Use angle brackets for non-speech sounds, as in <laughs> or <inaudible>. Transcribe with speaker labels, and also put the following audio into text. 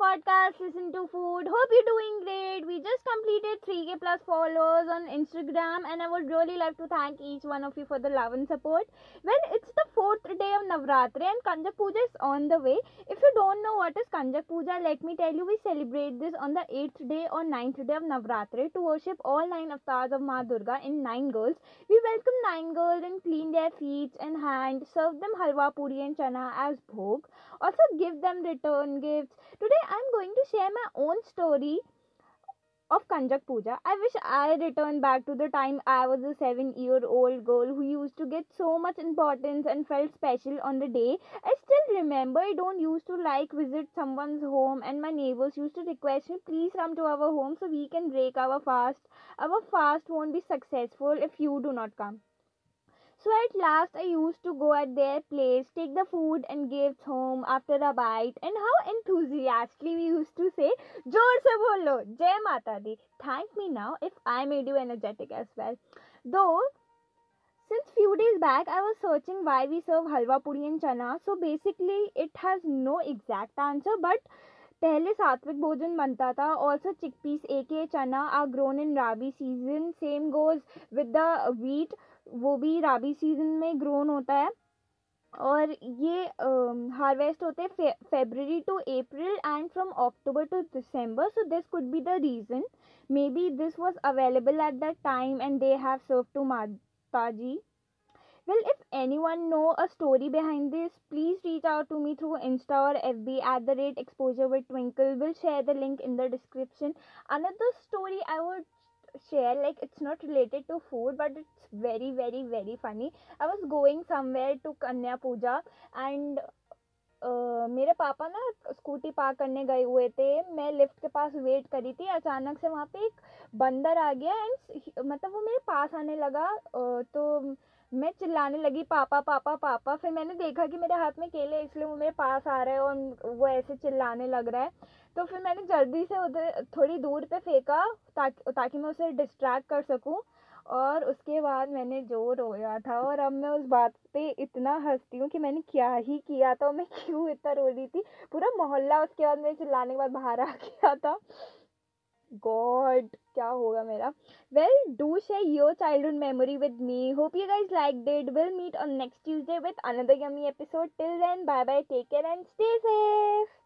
Speaker 1: podcast Listen to Food. Hope you're doing great. We just completed 3k plus followers on Instagram, and I would really like to thank each one of you for the love and support. Well, it's the fourth of Navratri, and Kanjak Puja is on the way. If you don't know what is Kanjak Puja, let me tell you, we celebrate this on the eighth day or ninth day of Navratri to worship all nine avatars of Ma Durga in nine girls. We welcome nine girls and clean their feet and hands, serve them halwa, puri, and chana as bhog. Also, give them return gifts. Today, I'm going to share my own story of Kanjak Puja. I wish I returned back to the time I was a seven year old girl who used to get so much importance and felt special on the day. I still remember I don't used to like visit someone's home and my neighbors used to request me please come to our home so we can break our fast. Our fast won't be successful if you do not come. So at last I used to go at their place, take the food and gifts home after a bite and how enthusiastically we used to say, Jor se bolo, Jai Mata Di. Thank me now if I made you energetic as well. Though since few days back I was searching why we serve halwa puri and chana so basically it has no exact answer but पहले सात्विक भोजन बनता था also chickpeas aka chana are grown in rabi season same goes with the wheat वो भी राबी season में grown होता है। और ये हार्वेस्ट होते हैं February to April and from October to December so this could be the reason maybe this was available at the time and they have serve to Mata ji well if anyone know a story behind this please reach out to me through Insta or F B at the rate exposure with Twinkle will share the link in the description another story I would share like it's not related to food but it's very very very funny. I was going somewhere to kanya puja and Uh, मेरे पापा ना scooty park करने गए हुए थे। मैं lift के पास wait करी थी। अचानक से वहाँ पे एक बंदर आ गया एंड मतलब वो मेरे पास आने लगा। uh, तो मैं चिल्लाने लगी पापा पापा पापा। फिर मैंने देखा कि मेरे हाथ में केले इसलिए वो मेरे पास आ रहा है और वो ऐसे चिल्लाने लग रहा है। तो फिर मैंने जल्दी से उधर थोड़ी दूर पे फेंका ताकि ताकि मैं उसे डिस्ट्रैक्ट कर सकूँ। और उसके बाद मैंने जो रोया था और अब मैं उस बात पे इतना हंसती हूँ कि मैंने क्या ही किया था और मैं <laughs> क्यों इतना रो रही थी। पूरा मोहल्ला उसके बाद मेरे चिल्लाने के बाद बाहर आ गया था। गॉड क्या होगा मेरा? Well do share your childhood memory with me hope you guys like that will meet on next Tuesday with another yummy episode till then bye bye take care and stay safe